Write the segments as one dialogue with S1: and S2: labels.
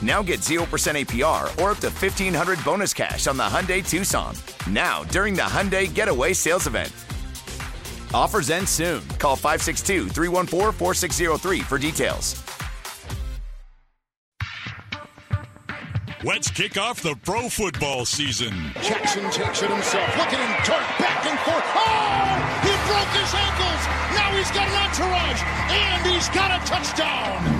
S1: Now get 0% APR or up to 1500 bonus cash on the Hyundai Tucson. Now, during the Hyundai Getaway Sales Event. Offers end soon. Call 562 314 4603 for details.
S2: Let's kick off the pro football season.
S3: Jackson takes it himself. Look at him dart back and forth. Oh! He broke his ankles. Now he's got an entourage. And he's got a touchdown.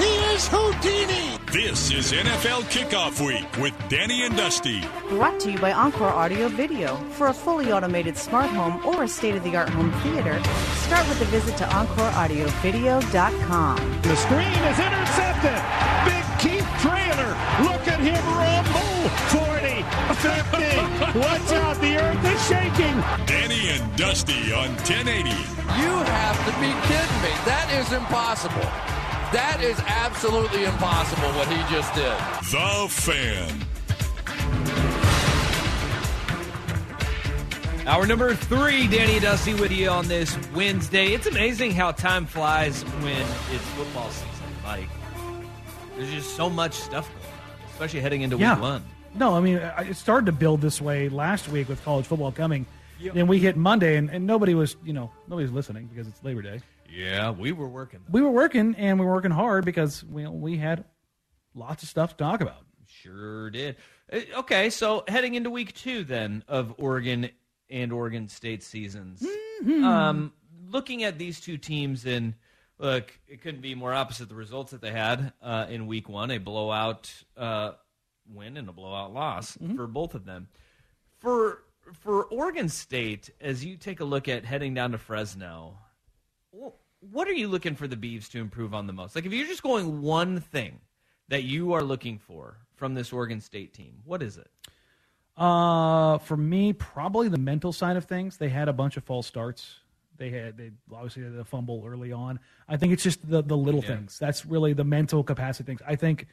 S3: He is Houdini.
S2: This is NFL Kickoff Week with Danny and Dusty.
S4: Brought to you by Encore Audio Video. For a fully automated smart home or a state of the art home theater, start with a visit to EncoreAudioVideo.com.
S5: The screen is intercepted. Big Keith Trailer. Look at him rumble. 40, 50. Watch out. The earth is shaking.
S2: Danny and Dusty on 1080.
S6: You have to be kidding me. That is impossible. That is absolutely impossible what he just did.
S2: The Fan.
S7: Our number three, Danny and Dusty with you on this Wednesday. It's amazing how time flies when it's football season. Like, there's just so much stuff going on, especially heading into
S8: Yeah.
S7: week one.
S8: No, I mean it started to build this way last week with college football coming. and we hit Monday, and, and nobody was, you know, nobody was listening because it's Labor Day.
S7: Yeah, we were working.
S8: We were working, and we were working hard because we we had lots of stuff to talk about.
S7: Sure did. Uh, Okay, so heading into week two then of Oregon and Oregon State seasons.
S8: Mm-hmm.
S7: Um, looking at these two teams, and look, it couldn't be more opposite the results that they had uh, in week one a blowout uh, win and a blowout loss
S8: Mm-hmm.
S7: for both of them. For for Oregon State, as you take a look at heading down to Fresno, what are you looking for the Beavs to improve on the most? Like, if you're just going one thing that you are looking for from this Oregon State team, what is it?
S8: Uh, for me, probably the mental side of things. They had a bunch of false starts. They had they obviously had a fumble early on. I think it's just the the little
S7: Yeah.
S8: things. That's really the mental capacity things. I think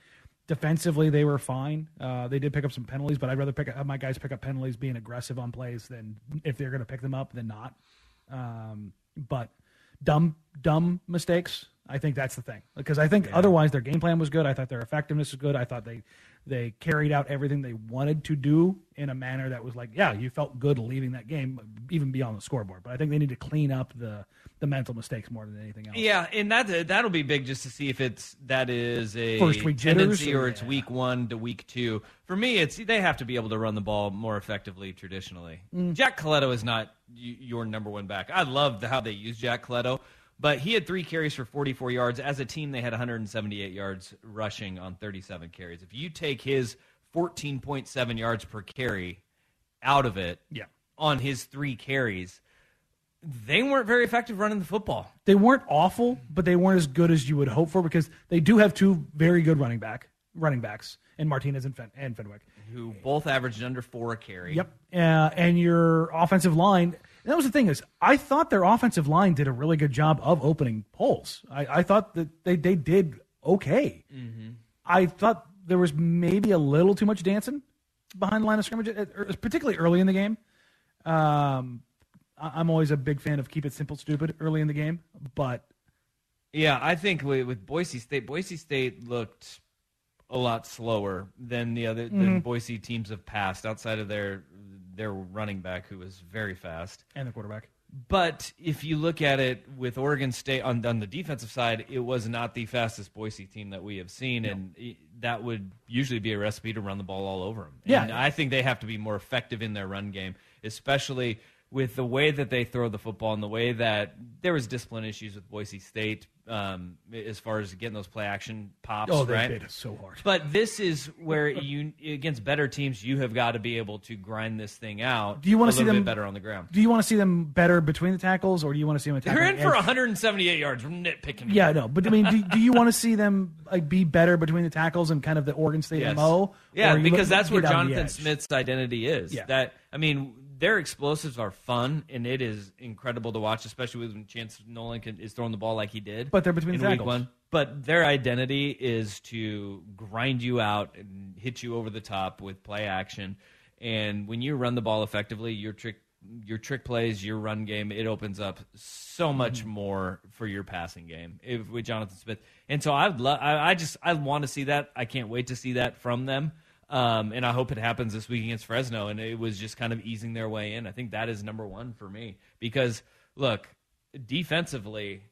S8: defensively they were fine. Uh, they did pick up some penalties, but I'd rather pick have my guys pick up penalties being aggressive on plays than if they're going to pick them up than not. Um, but dumb dumb mistakes. I think that's the thing because I think otherwise their game plan was good. I thought their effectiveness was good. I thought they they carried out everything they wanted to do in a manner that was like, yeah, you felt good leaving that game, even beyond the scoreboard. But I think they need to clean up the the mental mistakes more than anything else.
S7: Yeah, and that that'll be big just to see if it's that is a
S8: First week
S7: tendency or
S8: or-
S7: it's week one to week two. For me, it's they have to be able to run the ball more effectively traditionally.
S8: Mm.
S7: Jack Colletto is not y- your number one back. I love the, how they use Jack Colletto, but he had three carries for 44 yards. As a team, they had 178 yards rushing on 37 carries. If you take his 14.7 yards per carry out of it,
S8: Yeah.
S7: on his three carries, they weren't very effective running the football.
S8: They weren't awful, but they weren't as good as you would hope for because they do have two very good running back running backs in Martinez and, Fen- and Fenwick.
S7: who both averaged under four a carry.
S8: Yep. Uh, and your offensive line. That was the thing is, I thought their offensive line did a really good job of opening holes. I, I thought that they, they did okay. I thought there was maybe a little too much dancing behind the line of scrimmage, uh, er, particularly early in the game. Um, I'm always a big fan of keep it simple, stupid early in the game, but
S7: Yeah, I think with, Boise State, Boise State looked a lot slower than the other than
S8: Mhm.
S7: Boise teams have passed outside of their their running back who was very fast.
S8: And the quarterback.
S7: But if you look at it with Oregon State on, on the defensive side, it was not the fastest Boise team that we have seen, and i- that would usually be a recipe to run the ball all over them.
S8: Yeah.
S7: and I think they have to be more effective in their run game, especially with the way that they throw the football and the way that there was discipline issues with Boise State um, as far as getting those play action pops.
S8: Oh, they
S7: right?
S8: bit us so hard.
S7: But this is where you against better teams, you have got to be able to grind this thing out.
S8: Do you want to see them
S7: better on the ground?
S8: Do you want to see them better between the tackles, or do you want to see them attack?
S7: They're in for
S8: edge?
S7: 178 yards. We're nitpicking.
S8: Yeah, no, but I mean, do, do you want to see them like be better between the tackles and kind of the Oregon State
S7: Yes.
S8: mo?
S7: Yeah,
S8: Or are you
S7: because that's where
S8: get out on the
S7: Jonathan? Smith's identity is.
S8: Yeah.
S7: That I mean, their explosives are fun, and it is incredible to watch, especially when Chance Nolan can, is throwing the ball like he did.
S8: But they're between
S7: in
S8: the
S7: week one. But their identity is to grind you out and hit you over the top with play action. And when you run the ball effectively, your trick your trick plays, your run game, it opens up so much
S8: Mm-hmm.
S7: more for your passing game if, with Jonathan Smith. And so I'd love, I, I just, I want to see that. I can't wait to see that from them. Um, and I hope it happens this week against Fresno. And it was just kind of easing their way in. I think that is number one for me because look, defensively,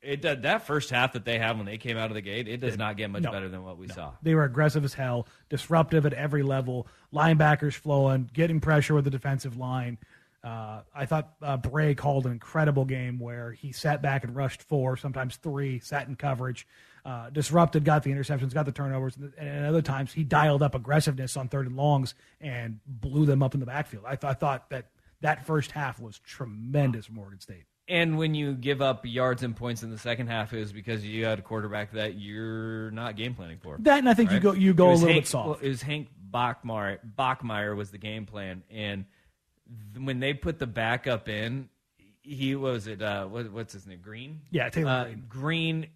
S7: it that first half that they have when they came out of the gate, it does not get much
S8: No.
S7: better than what we saw.
S8: They were aggressive as hell, disruptive at every level, linebackers flowing, getting pressure with the defensive line. Uh, I thought uh, Bray called an incredible game where he sat back and rushed four, sometimes three, sat in coverage, uh, disrupted, got the interceptions, got the turnovers, and at other times he dialed up aggressiveness on third and longs and blew them up in the backfield. I, th- I thought that that first half was tremendous from Oregon State.
S7: And when you give up yards and points in the second half, it was because you had a quarterback that you're not game planning for.
S8: That, and I think you go- you go a little
S7: Hank,
S8: bit soft.
S7: well, it was Hank Bachmeier. Bachmeier was the game plan, and th- when they put the backup in, he was it. Uh, what, what's his name? Green.
S8: Yeah, Taylen
S7: uh,
S8: Green.
S7: Green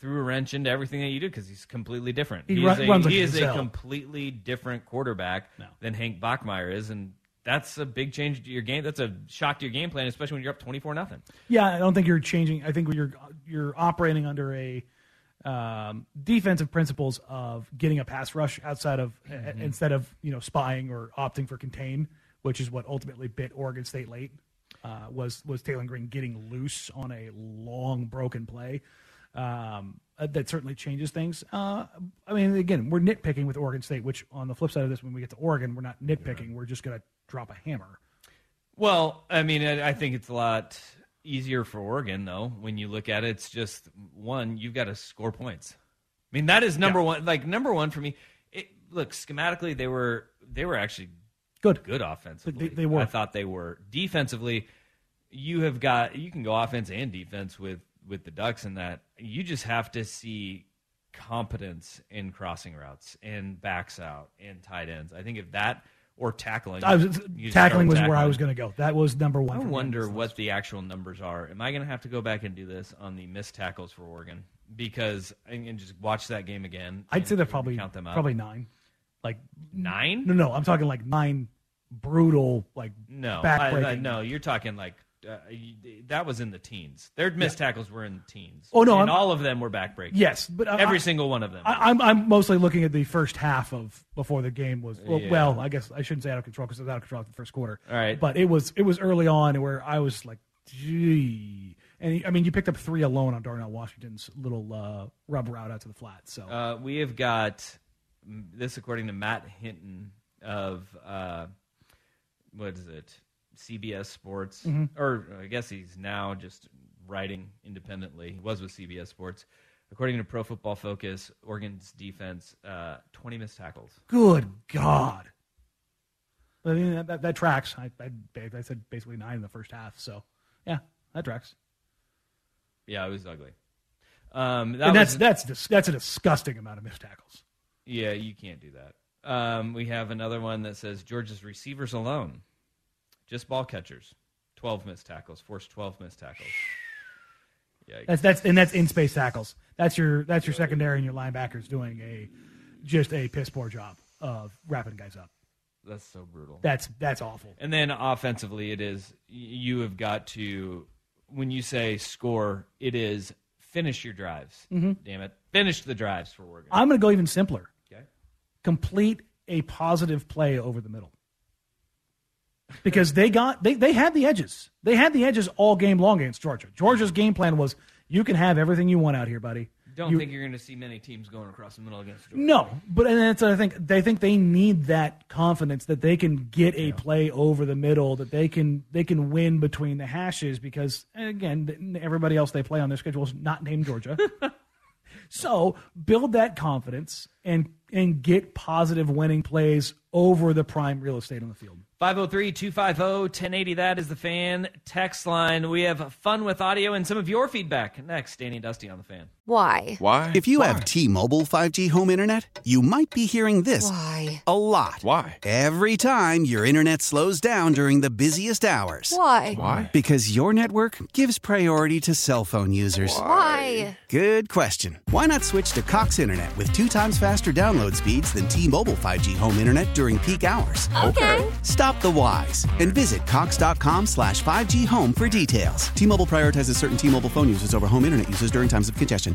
S7: threw a wrench into everything that you do because he's completely different.
S8: He
S7: He,
S8: run-
S7: is, a,
S8: runs
S7: he
S8: a
S7: is a completely different quarterback than Hank Bachmeier is, and that's a big change to your game. That's a shock to your game plan, especially when you're up twenty four nothing.
S8: Yeah, I don't think you're changing. I think you're you're operating under a um, defensive principles of getting a pass rush outside of
S7: Mhm.
S8: instead of you know spying or opting for contain, which is what ultimately bit Oregon State late. Uh, was was Taylen Green getting loose on a long broken play? Um, uh, that certainly changes things. Uh, I mean, again, we're nitpicking with Oregon State, which on the flip side of this, when we get to Oregon, we're not nitpicking. We're just going to drop a hammer.
S7: Well, I mean, I I think it's a lot easier for Oregon, though. When you look at it, it's just one, you've got to score points. I mean, that is number one. Like number one for me. It, look, schematically, they were they were actually
S8: good,
S7: good offensively.
S8: They- they were.
S7: I thought they were defensively. You have got you can go offense and defense with with the Ducks in that you just have to see competence in crossing routes and backs out and tight ends. I think if that or tackling,
S8: I was, tackling was where I was going to go. That was number one.
S7: I wonder what the actual numbers are. Am I going to have to go back and do this on the missed tackles for Oregon because and just watch that game again?
S8: I'd say they're probably
S7: count them up.
S8: probably nine. Like
S7: nine?
S8: No, no, I'm talking like nine brutal, like
S7: No, I. I, no, you're talking like uh, that was in the teens. Their missed tackles were in the teens.
S8: Oh, no,
S7: and
S8: I'm-
S7: all of them were backbreaking.
S8: Yes, but I-
S7: every
S8: I-
S7: single one of them.
S8: I, I'm I'm mostly looking at the first half of before the game was well,
S7: Yeah.
S8: well I guess I shouldn't say out of control because it was out of control in the first quarter.
S7: All right.
S8: but it was it was early on where I was like, gee, and I mean you picked up three alone on Darnell Washington's little uh, rub route out to the flat. So
S7: Uh, we have got this according to Matt Hinton of uh, what is it? CBS Sports,
S8: Mhm.
S7: or I guess he's now just writing independently. He was with CBS Sports. According to Pro Football Focus, Oregon's defense uh, twenty missed tackles.
S8: good God. I mean that, that, that tracks. I, I I said basically nine in the first half. So yeah, that tracks.
S7: Yeah, it was ugly. Um, that
S8: and that's
S7: was-
S8: that's dis- that's a disgusting amount of missed tackles.
S7: Yeah, you can't do that. Um, we have another one that says Georgia's receivers alone, just ball catchers, twelve missed tackles, forced twelve missed tackles. Yeah,
S8: That's that's and that's in space tackles. That's your that's your secondary and your linebackers doing a just a piss poor job of wrapping guys up.
S7: that's so brutal.
S8: That's that's awful.
S7: And then offensively, it is you have got to when you say score, it is Finish your drives.
S8: Mhm.
S7: Damn it. Finish the drives for Oregon.
S8: I'm going to go even simpler.
S7: Okay.
S8: Complete a positive play over the middle. Because they got they they had the edges. They had the edges all game long against Georgia. Georgia's game plan was you can have everything you want out here, buddy.
S7: Don't
S8: You-
S7: think you're going to see many teams going across the middle against Georgia.
S8: No, but and that's I think they think they need that confidence that they can get a play over the middle, that they can they can win between the hashes because again, everybody else they play on their schedule is not named Georgia. so build that confidence and and get positive winning plays over the prime real estate on the field.
S7: 503 250 1080. That is the fan text line. We have fun with audio and some of your feedback. Next, Danny and Dusty on the fan.
S9: Why?
S10: Why? If you have T-Mobile 5G home internet, you might be hearing this
S9: Why?
S10: a lot. Why? Every time your internet slows down during the busiest hours.
S9: Why?
S10: Why? Because your network gives priority to cell phone users.
S9: Why?
S10: Good question. Why not switch to Cox Internet with two times faster download speeds than T-Mobile 5G home internet during peak hours?
S9: Okay.
S10: Stop the whys and visit cox.com slash 5G home for details. T-Mobile prioritizes certain T-Mobile phone users over home internet users during times of congestion.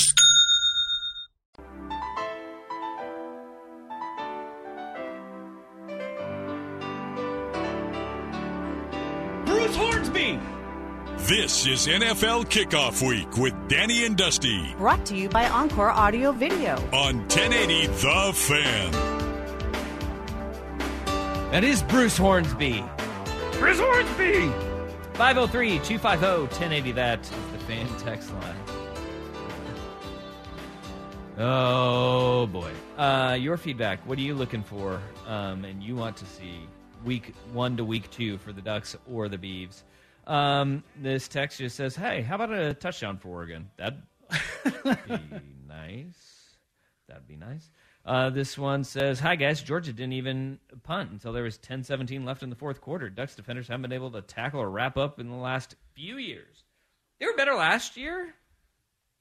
S7: Bruce Hornsby.
S2: This is NFL Kickoff Week with Danny and Dusty
S4: Brought to you by Encore Audio Video.
S2: on 1080 The Fan.
S7: That is Bruce Hornsby. Bruce Hornsby! 503 250 1080. That is the fan text line. Oh, boy. Uh, your feedback. What are you looking for? Um, and you want to see week one to week two for the Ducks or the Beavs. Um, this text just says, hey, how about a touchdown for Oregon? That'd be nice. That'd be nice. Uh, this one says, Hi, guys. Georgia didn't even punt until there was 10 17 left in the fourth quarter. Ducks defenders haven't been able to tackle or wrap up in the last few years. They were better last year.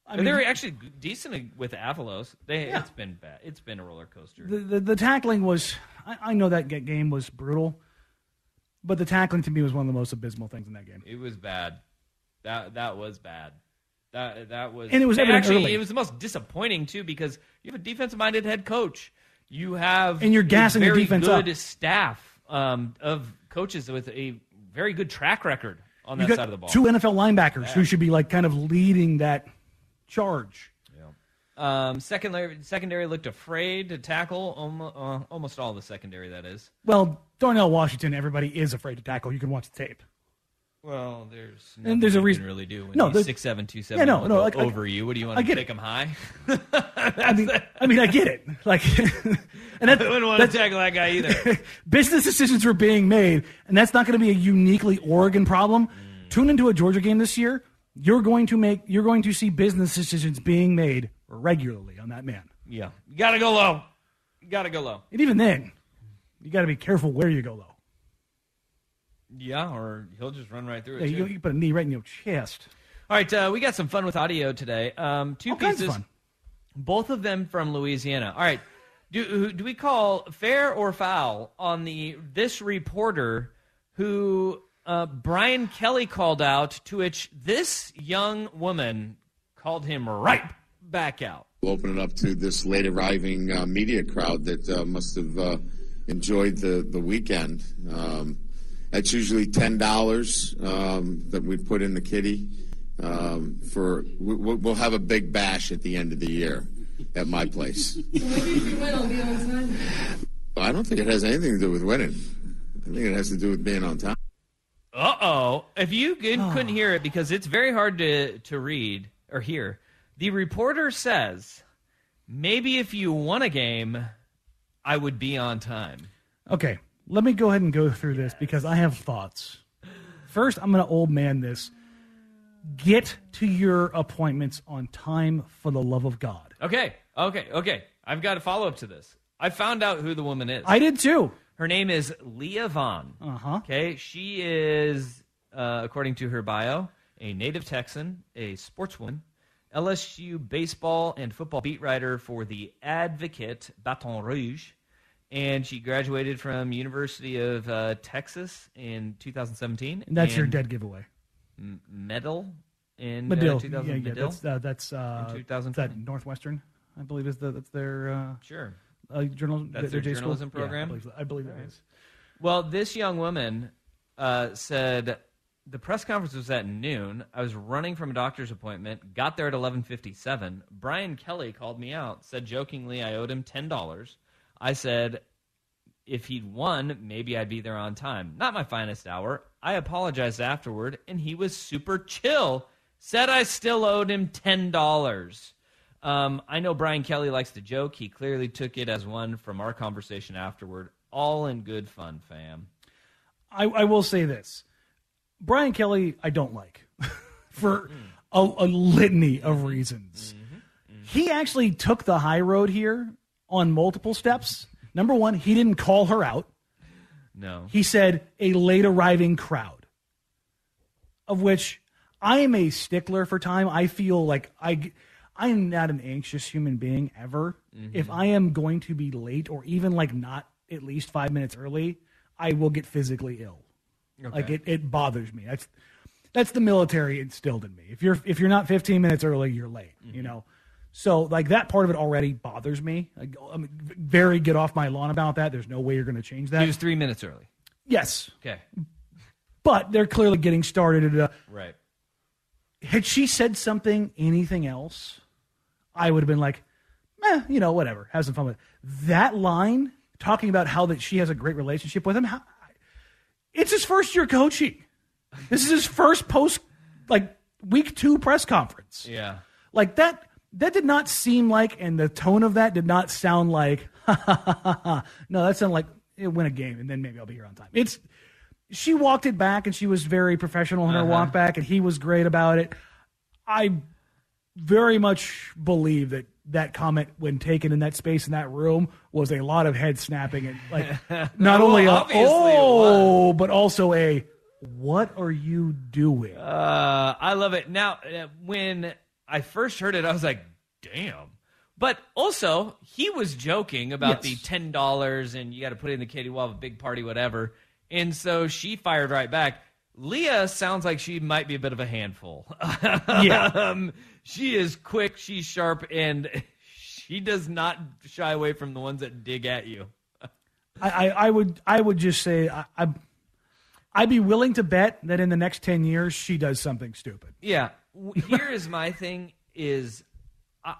S8: I mean, they
S7: were actually decent with Avalos. They,
S8: Yeah.
S7: It's been bad. It's been a roller coaster.
S8: The, the, the tackling was, I, I know that game was brutal, but the tackling to me was one of the most abysmal things in that game.
S7: It was bad. That that was bad. That that was
S8: And it was
S7: actually
S8: early.
S7: it was the most disappointing too because you have a defensive minded head coach. You have
S8: And you're gassing your
S7: very
S8: defense
S7: good
S8: up.
S7: staff um, of coaches with a very good track record on
S8: You
S7: that side of the ball.
S8: two NFL linebackers who should be like kind of leading that charge.
S7: Um, secondary secondary looked afraid to tackle almost, uh, almost all the secondary. That is.
S8: Well, Darnell Washington, everybody is afraid to tackle. You can watch the tape.
S7: Well, there's
S8: And there's a reason-
S7: really do when
S8: No,
S7: six seven two
S8: Yeah,
S7: seven.
S8: no, no, like, I-
S7: over you. What do you want
S8: I
S7: to
S8: get
S7: take him high?
S8: I mean, I mean, I get it. Like, And that,
S7: I wouldn't want
S8: that's-
S7: to tackle that guy either.
S8: business decisions were being made, and that's not going to be a uniquely Oregon problem. Mm. Tune into a Georgia game this year. You're going to make. You're going to see business decisions being made regularly on that man.
S7: yeah, you got to go low. You got to go low.
S8: And even then, you got to be careful where you go though.
S7: Yeah, or he'll just run right through
S8: Yeah,
S7: it.
S8: you,
S7: too.
S8: you put a knee right in your chest.
S7: All right, uh, we got some fun with audio today. Um, two
S8: All kinds of
S7: pieces,
S8: fun.
S7: both of them from Louisiana. All right, do do we call fair or foul on the this reporter who uh, Brian Kelly called out, to which this young woman called him right back out.
S9: We'll open it up to this late arriving uh, media crowd that uh, must have uh, enjoyed the, the weekend. Um, that's usually ten dollars um, that we put in the kitty. Um, for we, we'll we'll have a big bash at the end of the year at my place. I don't think it has anything to do with winning. I think it has to do with being on time.
S7: Uh oh! If you couldn't couldn't hear it because it's very hard to to read or hear, the reporter says, "Maybe if you won a game, I would be on time."
S8: Okay, let me go ahead and go through this because I have thoughts. First, I'm going to old man this. Get to your appointments on time for the love of God.
S7: Okay, okay, okay. I've got a follow up to this. I found out who the woman is.
S8: I did too.
S7: Her name is Leah Vann.
S8: Uh huh.
S7: Okay, she is, uh, according to her bio, a native Texan, a sportswoman, LSU baseball and football beat writer for the Advocate Baton Rouge, and she graduated from University of uh, Texas in 2017.
S8: And that's your dead giveaway.
S7: m- medal in
S8: Medill.
S7: uh, 2000
S8: yeah, yeah,
S7: Medill?
S8: that's uh, that's uh, that Northwestern, I believe is the that's their uh,
S7: Sure.
S8: uh, journal.
S7: That's
S8: their
S7: their
S8: J school?
S7: journalism
S8: Yeah, I
S7: program?
S8: believe, I believe it
S7: Alright.
S8: is.
S7: Well, this young woman uh, said the press conference was at noon. I was running from a doctor's appointment. Got there at eleven fifty-seven. Brian Kelly called me out. Said jokingly I owed him ten dollars. I said if he'd won, maybe I'd be there on time. Not my finest hour. I apologized afterward, and he was super chill. Said I still owed him ten dollars. Um, I know Brian Kelly likes to joke. He clearly took it as one from our conversation afterward. All in good fun, fam.
S8: I, I will say this: Brian Kelly, I don't like for a, a litany of reasons. Mm-hmm. Mm-hmm. He actually took the high road here on multiple steps. Number one, he didn't call her out.
S7: No.
S8: He said a late arriving crowd, of which I am a stickler for time. I feel like I, I am not an anxious human being ever. Mm-hmm. If I am going to be late or even like not at least five minutes early, I will get physically ill. Like it, it bothers me. That's that's the military instilled in me. If you're if you're not 15 minutes early, you're late. You know. So like that part of it already bothers me. Like, I'm very get off my lawn about that. There's no way you're going to change that.
S7: He was three minutes early.
S8: Yes,
S7: Okay.
S8: but they're clearly getting started at a.
S7: Right.
S8: Had she said something, anything else, I would have been like, eh, you know, whatever, have some fun with it. That line talking about how that she has a great relationship with him, how, it's his first year coaching. This is his first post, like week two press conference.
S7: Yeah.
S8: Like that, that did not seem like, and the tone of that did not sound like, no, that sounded like it win a game and then maybe I'll be here on time. It's, she walked it back and she was very professional in her
S7: Uh-huh.
S8: walk back and he was great about it. I very much believe that that comment when taken in that space in that room was a lot of head snapping and like not
S7: Well,
S8: only a oh but also a what are you doing?
S7: Uh, I love it. Now, uh, when I first heard it, I was like, damn. But also, he was joking about the ten dollars and you got to put it in the kitty. We'll have a big party, whatever. And so she fired right back. Leah sounds like she might be a bit of a handful.
S8: Yeah.
S7: um, she is quick, she's sharp, and she does not shy away from the ones that dig at you.
S8: I, I, I would I would just say I, I I'd be willing to bet that in the next ten years she does something stupid.
S7: Yeah. Here is my thing: is uh,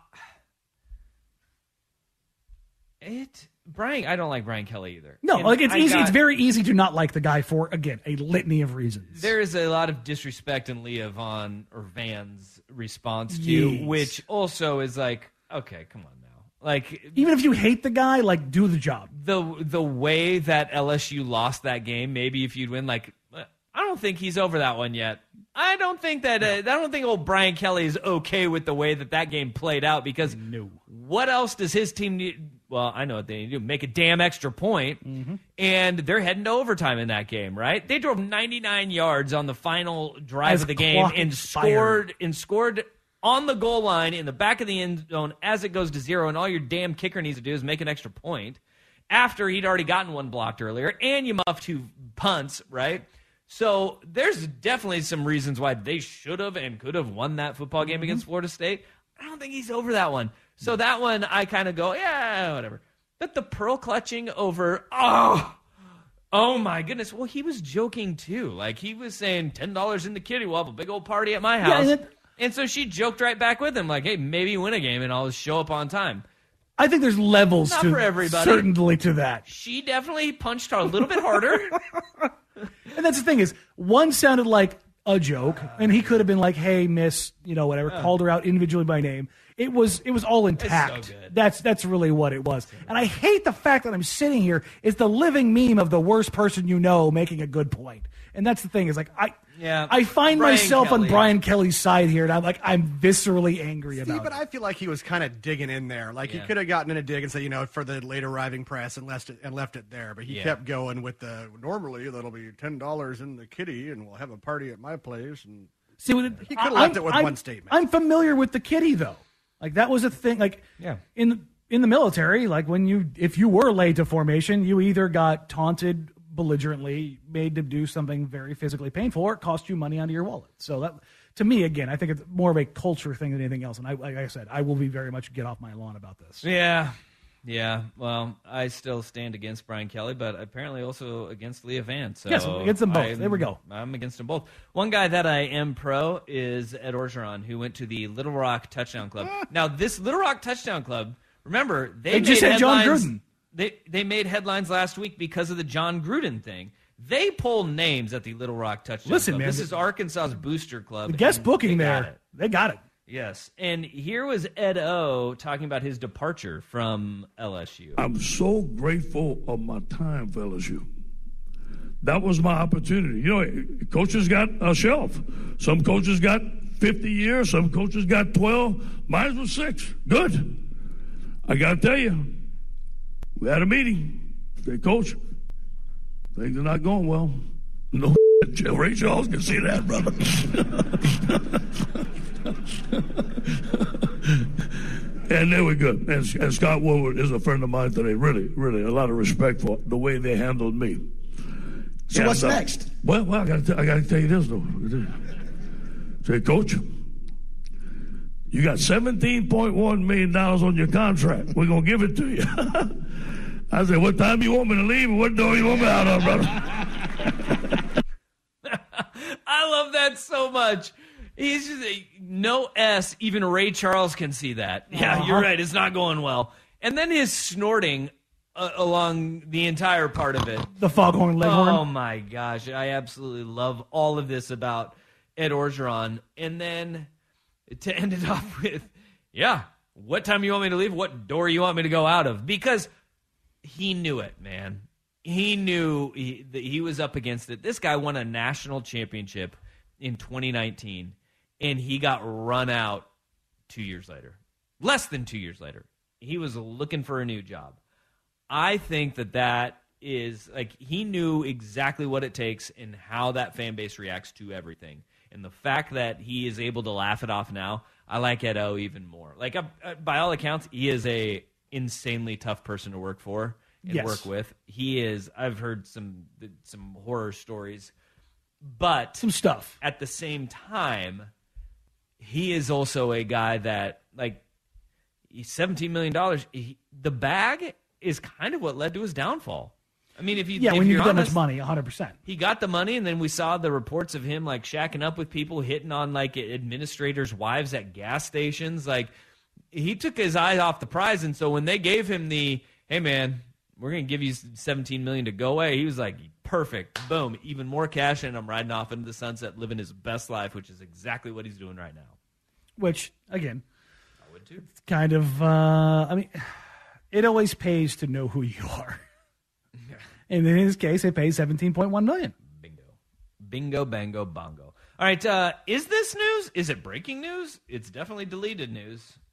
S7: it Brian? I don't like Brian Kelly either.
S8: No,
S7: And
S8: like it's
S7: I
S8: easy.
S7: got-
S8: it's very easy to not like the guy for again a litany of reasons.
S7: There is a lot of disrespect in Leah Vaughn or Vann's response to you,
S8: Yes.
S7: which also is like, okay, come on now. Like
S8: Even if you hate the guy, like do the job.
S7: the the way that LSU lost that game, maybe if you'd win, like uh, I don't think he's over that one yet. I don't think that uh, I don't think old Brian Kelly is okay with the way that that game played out because
S8: no.
S7: what else does his team need? Well, I know what they need to do: make a damn extra point, mm-hmm. and they're heading to overtime in that game, right? They drove 99 yards on the final drive
S8: As
S7: of the game and scored and scored on the goal line in the back of the end zone as it goes to zero, and all your damn kicker needs to do is make an extra point after he'd already gotten one blocked earlier, and you muffed two punts, right? So there's definitely some reasons why they should have and could have won that football game mm-hmm. against Florida State. I don't think he's over that one. So that one, I kind of go, yeah, whatever. But the pearl clutching over, oh, oh my goodness. Well, he was joking too. Like he was saying, ten dollars in the kitty. We'll have a big old party at my
S8: Yeah,
S7: house.
S8: and it-
S7: and so she joked right back with him, like, hey, maybe win a game and I'll show up on time.
S8: I think there's levels
S7: Not
S8: to
S7: for everybody.
S8: certainly to that.
S7: She definitely punched her a little bit harder.
S8: And that's the thing is, one sounded like a joke, and he could have been like, "Hey, Miss," you know, whatever,
S7: Uh.
S8: called her out individually by name. It was it was all intact.
S7: good.
S8: That's that's really what it was. And I hate the fact that I'm sitting here is the living meme of the worst person you know making a good point. And that's the thing is like I
S7: Yeah.
S8: I find
S7: Brian
S8: myself on Brian Kelly's side here, and I'm like I'm viscerally angry
S11: See,
S8: about See,
S11: but
S8: it.
S11: I feel like he was kind of digging in there. Like
S7: Yeah.
S11: he could have gotten in a dig and said, you know, for the late arriving press and left it and left it there. But he
S7: Yeah.
S11: kept going with the normally that'll be ten dollars in the kitty and we'll have a party at my place and
S8: See, what
S11: he could have
S8: I-
S11: left it with
S8: I'm-
S11: one statement.
S8: I'm familiar with the kitty though. Like that was a thing. Like
S7: Yeah.
S8: in in the military, like when you if you were late to formation, you either got taunted belligerently, made to do something very physically painful, or it cost you money out of your wallet. So that to me, again, I think it's more of a culture thing than anything else. And I, like I said, I will be very much get off my lawn about this.
S7: Yeah. Yeah. Well, I still stand against Brian Kelly, but apparently also against Leah Vance. So
S8: Yes, against them both.
S7: I'm-
S8: There we go.
S7: I'm against them both. One guy that I am pro is Ed Orgeron, who went to the Little Rock Touchdown Club. now, this Little Rock Touchdown Club, remember, they,
S8: They just
S7: made
S8: had Jon
S7: headlines-
S8: Gruden.
S7: They, they made headlines last week because of the Jon Gruden thing. They pull names at the Little Rock Touchdown
S8: Listen,
S7: Club.
S8: man,
S7: This is Arkansas's booster club.
S8: The guest booking
S7: they
S8: there, they got it.
S7: Yes. And here was Ed O talking about his departure from LSU.
S12: I'm so grateful of my time for LSU. That was my opportunity. You know, coaches got a shelf. Some coaches got 50 years. Some coaches got 12. Mine was six. Good. I got to tell you, we had a meeting. Say, Coach, things are not going well. No, Ray Charles can see that, brother. And they were good. And, and Scott Woodward is a friend of mine today. Really, really, a lot of respect for the way they handled me.
S13: So
S12: And,
S13: what's
S12: uh,
S13: next?
S12: Well, well, I got to I got to tell you this though. Say, Coach, you got seventeen point one million dollars on your contract. We're gonna give it to you. I said, what time you want me to leave, and what door you want me out of, brother?
S7: I love that so much. He's just a, no S. Even Ray Charles can see that. Yeah,
S8: Uh-huh.
S7: you're right. It's not going well. And then his snorting uh, along the entire part of it.
S8: The foghorn leghorn.
S7: Oh my gosh, I absolutely love all of this about Ed Orgeron. And then to end it off with, yeah, what time you want me to leave? What door you want me to go out of? Because he knew it, man. He knew he, that he was up against it. This guy won a national championship in 2019, and he got run out two years later. Less than two years later. He was looking for a new job. I think that that is like he knew exactly what it takes and how that fan base reacts to everything. And the fact that he is able to laugh it off now, I like Ed O even more. Like uh, by all accounts, he is a insanely tough person to work for and
S8: Yes.
S7: work with. He is. I've heard some some horror stories, but
S8: some stuff.
S7: At the same time, he is also a guy that like seventeen million dollars. The bag is kind of what led to his downfall. I mean, if you
S8: yeah,
S7: if
S8: when you
S7: you're
S8: get that much money, 100. percent
S7: he got the money, and then we saw the reports of him like shacking up with people, hitting on like administrators' wives at gas stations. Like he took his eye off the prize, and so when they gave him the "Hey, man, we're going to give you 17 million to go away," he was like, "Perfect, boom, even more cash, and I'm riding off into the sunset, living his best life," which is exactly what he's doing right now.
S8: Which again, I
S7: would too.
S8: It's kind of. Uh, I mean, it always pays to know who you are. And in his case, it pays seventeen point one million.
S7: Bingo, Bingo, bango, bongo. All right, uh, is this news? Is it breaking news? It's definitely deleted news.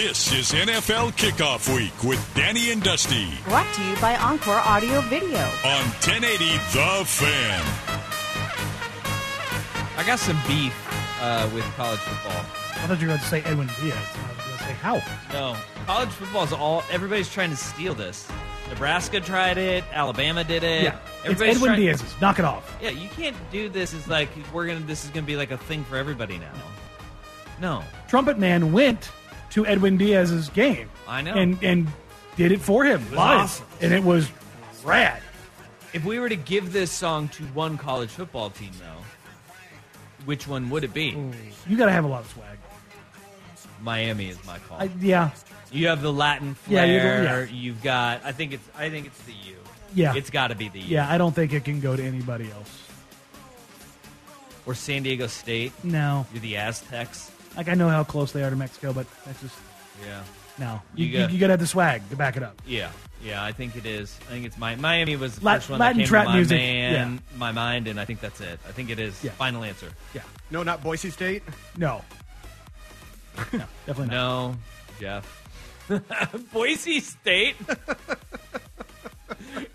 S2: This is NFL Kickoff Week with Danny and Dusty
S4: Brought to you by Encore Audio Video.
S2: on 1080 The Fan.
S7: I got some beef uh, with college football.
S8: I thought you were going to say Edwin Diaz. I was going to say how.
S7: No, college football is all. Everybody's trying to steal this. Nebraska tried it. Alabama did it.
S8: Yeah, it's Edwin
S7: trying-
S8: Diaz's. Knock it off.
S7: Yeah, you can't do this. It's like we're gonna. This is gonna be like a thing for everybody now. No,
S8: Trumpet Man went to Edwin Diaz's game.
S7: I know.
S8: And and did it for him live.
S7: awesome.
S8: And it was rad.
S7: if we were to give this song to one college football team, though, which one would it be?
S8: You got to have a lot of swag.
S7: Miami is my call.
S8: I, yeah.
S7: You have the Latin
S8: Yeah,
S7: flair.
S8: you-
S7: You've got. I think it's. I think it's the U.
S8: Yeah.
S7: It's got to be the U.
S8: Yeah, I don't think it can go to anybody else.
S7: Or San Diego State.
S8: No.
S7: You're the Aztecs.
S8: Like I know how close they are to Mexico, but that's just
S7: Yeah.
S8: no. You,
S7: You
S8: you,
S7: got-
S8: you got to have the swag to back it up.
S7: Yeah, yeah, I think it is. I think it's my Miami was the
S8: Lat-
S7: first one
S8: Latin
S7: that came
S8: trap
S7: to my
S8: music,
S7: man, my mind, and I think that's it. I think it is.
S8: Yeah.
S7: Final answer.
S8: Yeah.
S11: No, not Boise State.
S8: No. no, definitely not.
S7: No, Jeff. Boise State.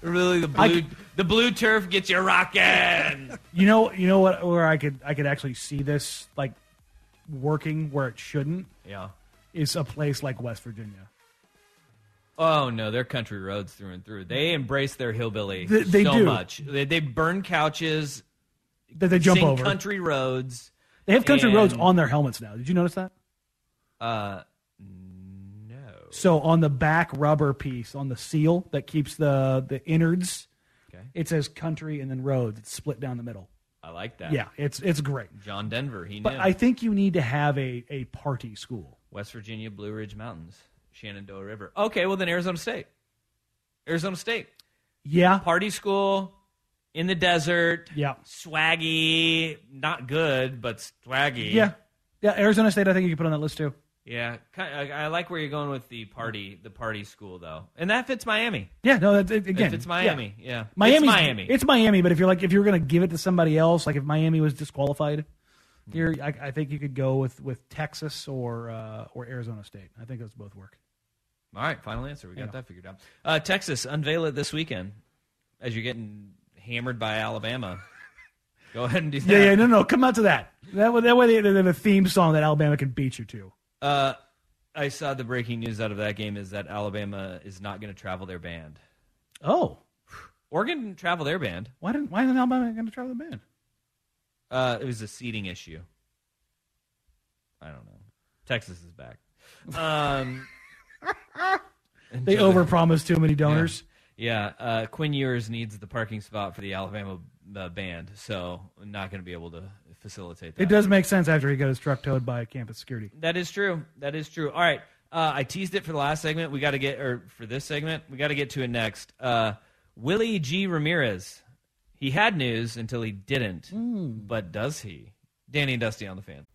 S7: really, the blue
S8: could-
S7: the blue turf gets you rocking.
S8: You know, you know what? Where I could I could actually see this like working where it shouldn't
S7: yeah.
S8: is a place like West Virginia.
S7: Oh no, they're country roads through and through. They embrace their hillbilly
S8: They- they
S7: so
S8: do.
S7: much. They, they burn couches.
S8: That they jump
S7: sing
S8: over.
S7: country roads.
S8: They have country roads
S7: and,
S8: on their helmets now. Did you notice that?
S7: Uh, no.
S8: So on the back rubber piece on the seal that keeps the the innards,
S7: Okay.
S8: it says country and then roads. It's split down the middle.
S7: I like that.
S8: Yeah, it's it's great.
S7: John Denver. He
S8: But. I think you need to have a a party school.
S7: West Virginia, Blue Ridge Mountains, Shenandoah River. Okay, well then Arizona State. Arizona State.
S8: Yeah.
S7: Party school in the desert.
S8: Yeah.
S7: Swaggy, not good, but swaggy.
S8: Yeah, yeah. Arizona State, I think you can put on that list too.
S7: Yeah, I, I like where you're going with the party, the party school though, and that fits Miami.
S8: Yeah, no, that, it- again,
S7: If it's Miami, yeah,
S8: Miami's,
S7: it's Miami.
S8: It's Miami, but if you're like if you're going to give it to somebody else, like if Miami was disqualified, here I, I think you could go with with Texas or uh, or Arizona State. I think those both work.
S7: All right, final answer. We got that figured out. Uh, Texas, unveil it this weekend as you're getting hammered by Alabama. Go ahead and do that.
S8: Yeah, yeah, no, no, come out to that. That way, that way they, they have a theme song that Alabama can beat you to.
S7: Uh, I saw the breaking news out of that game is that Alabama is not going to travel their band.
S8: Oh,
S7: Oregon didn't travel their band.
S8: why didn't why isn't Alabama going to travel the band?
S7: Uh, it was a seating issue. I don't know. Texas is back. Um,
S8: They overpromised too many donors.
S7: Yeah, uh, Quinn Ewers needs the parking spot for the Alabama uh, band, so not going to be able to facilitate that.
S8: It does make sense after he got his truck towed by campus security.
S7: That is true. That is true. All right. Uh, I teased it for the last segment. We got to get, or for this segment, we got to get to it next. Uh, Willie G. Ramirez. He had news until he didn't. But does he? Danny and Dusty on the fan.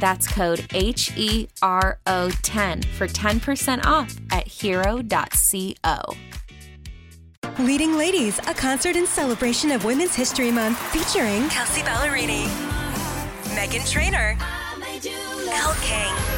S14: That's code H E R O 10 for 10% off at hero.co.
S15: Leading Ladies, a concert in celebration of Women's History Month featuring Kelsea Ballerini, Meghan Trainor, Elle King,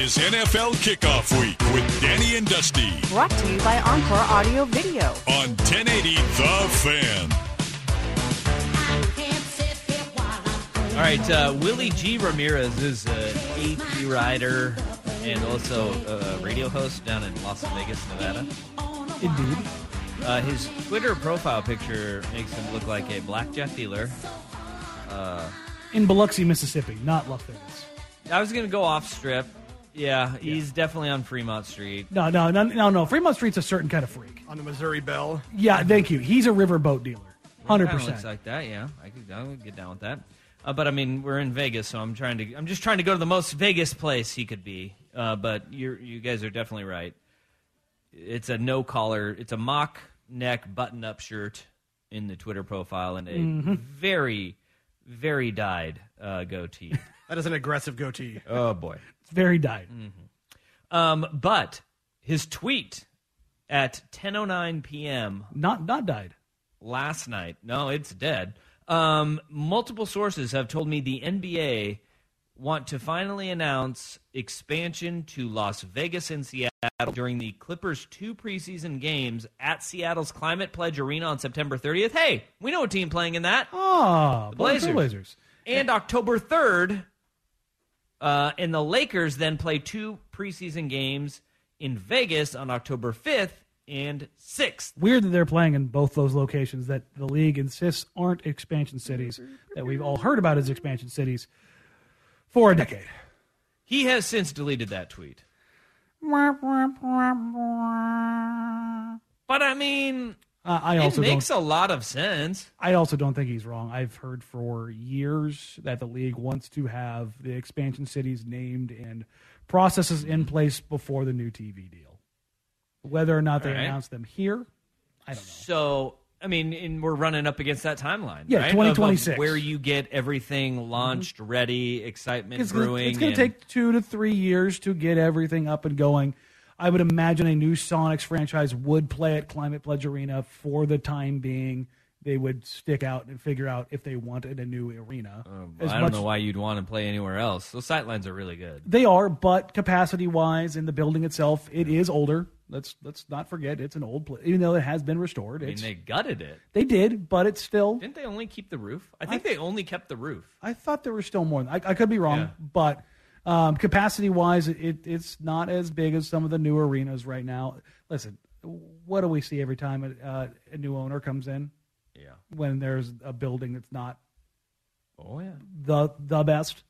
S2: is NFL Kickoff Week with Danny and Dusty
S4: Brought to you by Encore Audio Video.
S2: on 1080 The Fan.
S7: All right, uh, Willie G. Ramirez is an AP rider and also a radio host down in Las Vegas, Nevada.
S8: Indeed.
S7: Uh, his Twitter profile picture makes him look like a blackjack dealer. Uh,
S8: In Biloxi, Mississippi, not Las Vegas.
S7: I was going to go off strip. Yeah, he's definitely on Fremont Street.
S8: No, no, no, no, no. Fremont Street's a certain kind of freak.
S11: On the Missouri Bell.
S8: Yeah, thank you. He's a riverboat dealer. Hundred
S7: Kinda Looks
S8: percent.
S7: like that. Yeah, I could, I would get down with that. Uh, but I mean, we're in Vegas, so I'm trying to. I'm just trying to go to the most Vegas place he could be. Uh, but you you guys are definitely right. It's a no collar. It's a mock neck button up shirt in the Twitter profile and a
S11: Mhm.
S7: very very dyed uh, goatee.
S11: That is an aggressive goatee.
S7: Oh boy,
S8: Very dyed.
S7: Um, but his tweet at 10:09 p.m.
S8: Not not died.
S7: last night. No, it's dead. Um, multiple sources have told me the NBA want to finally announce expansion to Las Vegas and Seattle during the Clippers' two preseason games at Seattle's Climate Pledge Arena on September 30th. Hey, we know a team playing in that.
S8: Oh,
S7: The
S8: Blazers.
S7: Blazers.
S8: Blazers.
S7: And October 3rd, uh, and the Lakers then play two preseason games in Vegas on October 5th and 6th.
S8: Weird that they're playing in both those locations that the league insists aren't expansion cities that we've all heard about as expansion cities for a decade.
S7: He has since deleted that tweet. But I mean,
S8: Uh, I
S7: it
S8: also
S7: makes
S8: don't,
S7: a lot of sense.
S8: I also don't think he's wrong. I've heard for years that the league wants to have the expansion cities named and processes in place before the new TV deal. Whether or not they
S7: right.
S8: announce them here, I don't know.
S7: So, I mean, and we're running up against that timeline.
S8: Yeah,
S7: right?
S8: 2026.
S7: Of where you get everything launched, ready, excitement
S8: It's gonna,
S7: brewing.
S8: it's going
S7: and-
S8: to take two to three years to get everything up and going. I would imagine a new Sonics franchise would play at Climate Pledge Arena for the time being. They would stick out and figure out if they wanted a new arena. Oh, As
S7: I don't
S8: much-
S7: know why you'd want to play anywhere else. Those sightlines are really good.
S8: They are, but capacity wise, in the building itself, it is older. Let's let's not forget it's an old place, even though it has been restored.
S7: I mean,
S8: It's,
S7: they gutted it.
S8: they did, but it's still.
S7: Didn't they only keep the roof? I think they only kept the roof.
S8: I thought there were still more. I, I could be wrong,
S7: Yeah.
S8: but um, capacity wise, it, it's not as big as some of the new arenas right now. Listen, what do we see every time a, uh, a new owner comes in?
S7: Yeah.
S8: When there's a building that's not
S7: Oh yeah.
S8: the the best.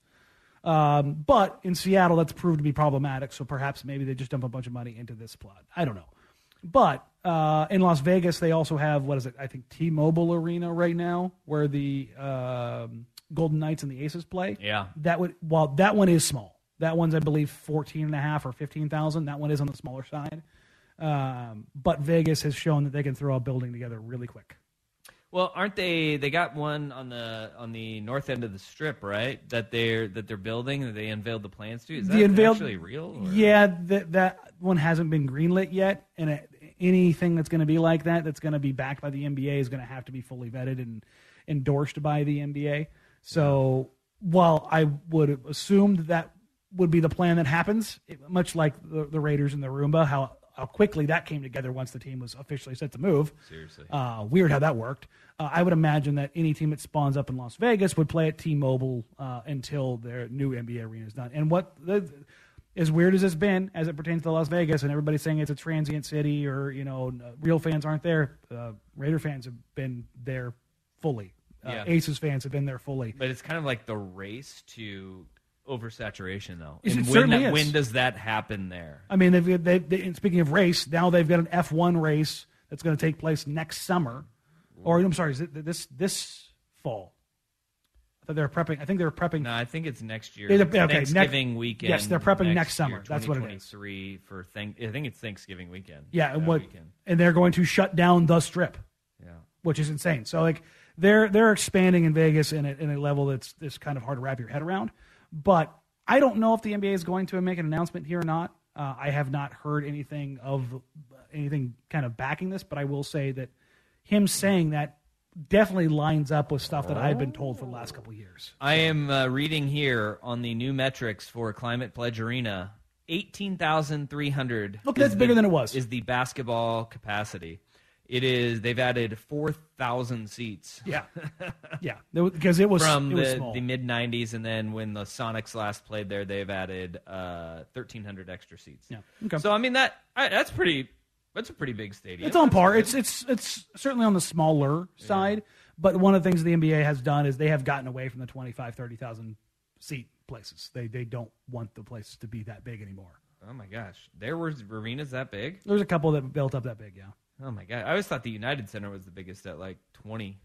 S8: Um, but in Seattle, that's proved to be problematic. So perhaps maybe they just dump a bunch of money into this plot. I don't know. But uh, in Las Vegas, they also have what is it? I think T-Mobile Arena right now, where the um, Golden Knights and the Aces play.
S7: Yeah.
S8: That would while that one is small. That one's I believe fourteen and a half or fifteen thousand. That one is on the smaller side. Um, but Vegas has shown that they can throw a building together really quick.
S7: Well, aren't they? They got one on the on the north end of the strip, right? That they're that they're building. That they unveiled the plans to. Is that
S8: the unveiled,
S7: actually real? or-
S8: Yeah, that that one hasn't been greenlit yet, and it, anything that's going to be like that, that's going to be backed by the NBA, is going to have to be fully vetted and endorsed by the NBA. So while I would assume that, that would be the plan that happens, it- much like the, the Raiders and the Roomba, how how quickly that came together once the team was officially set to move.
S7: Seriously.
S8: Uh, weird how that worked. Uh, I would imagine that any team that spawns up in Las Vegas would play at T-Mobile uh, until their new NBA arena is done. And what the, as weird as it's been as it pertains to Las Vegas, and everybody's saying it's a transient city or you know real fans aren't there. Uh, Raider fans have been there fully. Uh,
S7: Yeah.
S8: Aces fans have been there fully.
S7: But it's kind of like the race to oversaturation, though.
S8: Yes,
S7: And
S8: it
S7: when,
S8: certainly
S7: that-
S8: is.
S7: when does that happen there?
S8: I mean, they've, they, they, speaking of race, now they've got an F1 race that's going to take place next summer, or I'm sorry, is it this this fall? I thought they were prepping. I think they were prepping.
S7: No, I think it's next year. It's
S8: okay, next-
S7: Thanksgiving weekend.
S8: yes, they're prepping next
S7: next
S8: summer.
S7: year,
S8: That's what it is.
S7: 2023 for thank. I think it's Thanksgiving weekend.
S8: Yeah, and what?
S7: weekend.
S8: And they're going to shut down the strip.
S7: Yeah.
S8: which is insane. So like they're they're expanding in Vegas in a, in a level that's that's kind of hard to wrap your head around. But I don't know if the NBA is going to make an announcement here or not. Uh, I have not heard anything of anything kind of backing this, but I will say that him saying that definitely lines up with stuff that I've been told for the last couple of years.
S7: I am uh, reading here on the new metrics for Climate Pledge Arena. Eighteen thousand three hundred.
S8: Look, that's bigger than it was.
S7: Is the basketball capacity? It is. They've added four thousand seats.
S8: Yeah, yeah, because it was
S7: from
S8: it was
S7: the, the mid '90s, and then when the Sonics last played there, they've added uh, thirteen hundred extra seats.
S8: Yeah. Okay.
S7: So I mean that I, that's pretty. That's a pretty big stadium.
S8: It's on par. It's it's it's certainly on the smaller side, but one of the things the NBA has done is they have gotten away from the 25, 30,000 seat places. They they don't want the places to be that big anymore.
S7: Oh my gosh, there were arenas that big.
S8: There's a couple that built up that big, yeah.
S7: Oh my god, I always thought the United Center was the biggest at like twenty.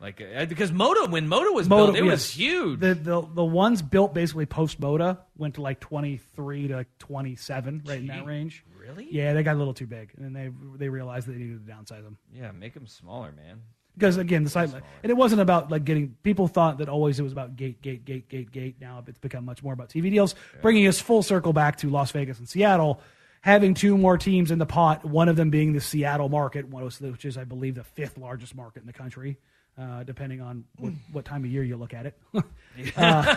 S7: Like uh, because Moda when Moda was built, it was huge.
S8: The, the the ones built basically post Moda went to like 23 to 27, right in that range.
S7: really?
S8: Yeah, they got a little too big, and then they they realized they needed to downsize them.
S7: Yeah, make them smaller, man.
S8: because again the site and it wasn't about like getting people thought that always it was about gate gate gate gate gate now it's become much more about tv deals bringing us full circle back to las vegas and seattle having two more teams in the pot one of them being the seattle market which is i believe the fifth largest market in the country uh, depending on what, what time of year you look at it uh,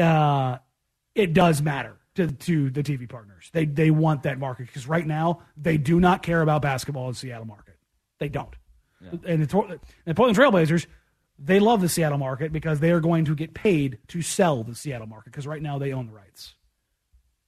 S8: uh, it does matter to to the TV partners. They they want that market because right now they do not care about basketball in the Seattle market. They don't. And the, the Portland Trailblazers, they love the Seattle market because they are going to get paid to sell the Seattle market because right now they own the rights.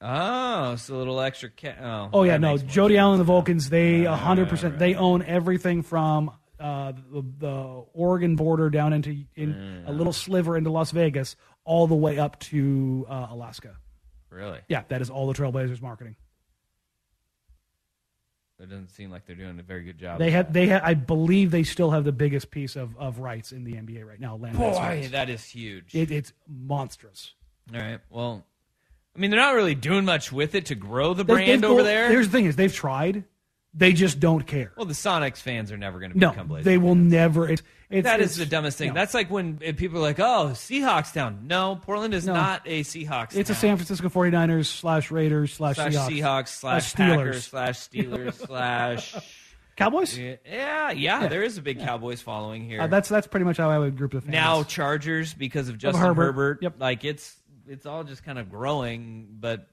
S7: Oh, it's a little extra. Ca- oh,
S8: Oh yeah,
S7: that
S8: no,
S7: makes more
S8: Jody
S7: sense.
S8: Allen and the Vulcans, they
S7: Right,
S8: hundred percent. they own everything from uh, the, the Oregon border down into in a little sliver into Las Vegas, all the way up to uh, Alaska.
S7: Really?
S8: Yeah, that is all the Trailblazers marketing.
S7: It doesn't seem like they're doing a very good job.
S8: They have they have I believe they still have the biggest piece of, of rights in the NBA right now. Land rights
S7: Boy, that is huge.
S8: It, it's monstrous.
S7: All right. Well, I mean, they're not really doing much with it to grow the brand over there.
S8: Here's the thing: is they've tried, they just don't care.
S7: Well, the Sonics fans are never going to
S8: No,
S7: become Blazers.
S8: they will never. It's, it's
S7: That is
S8: it's-
S7: the dumbest thing.
S8: no.
S7: That's like when uh, people are like, "Oh, Seahawks town." No, Portland is
S8: No.
S7: not a Seahawks.
S8: It's a. San Francisco 49ers slash Raiders slash,
S7: slash
S8: Seahawks,
S7: Seahawks slash
S8: Steelers
S7: Packers slash Steelers slash
S8: Cowboys.
S7: Yeah, yeah, yeah,
S8: Yeah.
S7: There is a big Cowboys following here.
S8: Uh, that's that's pretty much how I would group the fans.
S7: now Chargers because of Justin
S8: Herbert.
S7: Herbert.
S8: Yep.
S7: Like it's it's all just kind of growing, but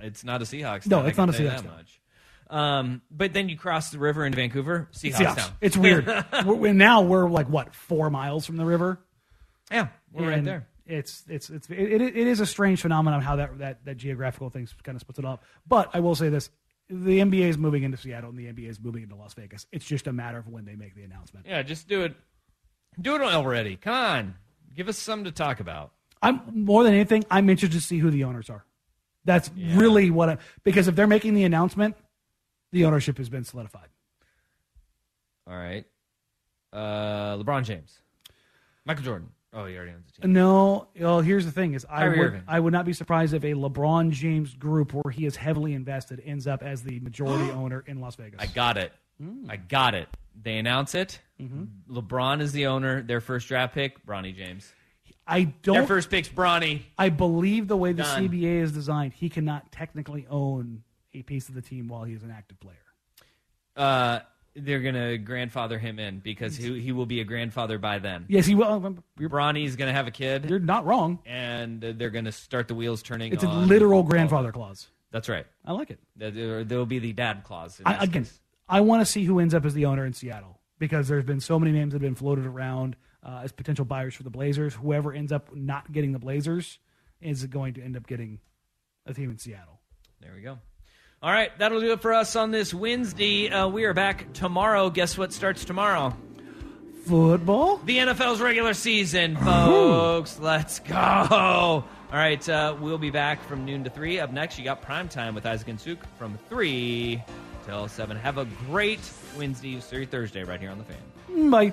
S7: it's not a Seahawks.
S8: No,
S7: town, I
S8: it's
S7: can
S8: not a
S7: tell you
S8: Seahawks
S7: that
S8: town.
S7: much. Um, but then you cross the river into Vancouver, Seahawks,
S8: Seahawks.
S7: town.
S8: It's weird. we're, we're- now we're like what four miles from the river.
S7: Yeah, we're right
S8: And
S7: there.
S8: It's it's it's it, it, it is a strange phenomenon how that that that geographical thing kind of splits it up. But I will say this: the NBA is moving into Seattle, and the NBA is moving into Las Vegas. It's just a matter of when they make the announcement.
S7: Yeah, just do it. Do it already. Come on, give us something to talk about.
S8: I'm more than anything, I'm interested to see who the owners are. That's really what I because if they're making the announcement, the ownership has been solidified.
S7: All right, uh, LeBron James, Michael Jordan. Oh, he already owns the team.
S8: No, well, here's the thing: is I
S7: Kyrie
S8: would
S7: Irving.
S8: I would not be surprised if a LeBron James group where he is heavily invested ends up as the majority owner in Las Vegas.
S7: I got it.
S8: Hmm.
S7: I got it. They announce it.
S8: Mm-hmm.
S7: LeBron is the owner. Their first draft pick, Bronny James.
S8: I don't.
S7: Their first pick's Bronny.
S8: I believe the way the
S7: Done.
S8: CBA is designed, he cannot technically own a piece of the team while he is an active player.
S7: Uh, they're gonna grandfather him in because he he will be a grandfather by then.
S8: Yes, he will.
S7: Bronny's gonna have a kid.
S8: You're not wrong.
S7: and they're gonna start the wheels turning.
S8: It's a literal grandfather clause.
S7: That's right.
S8: I like it.
S7: There will be the dad clause.
S8: I, again,
S7: case.
S8: I want to see who ends up as the owner in Seattle because there's been so many names that have been floated around uh, as potential buyers for the Blazers. Whoever ends up not getting the Blazers is going to end up getting a team in Seattle.
S7: There we go. All right, that'll do it for us on this Wednesday. Uh, we are back tomorrow. Guess what starts tomorrow?
S8: Football?
S7: The NFL's regular season, folks. Let's go. All right, uh, we'll be back from noon to 3. Up next, you got prime time with Isaac and Suk from 3 till 7. Have a great Wednesday, Thursday right here on The Fan.
S8: Bye.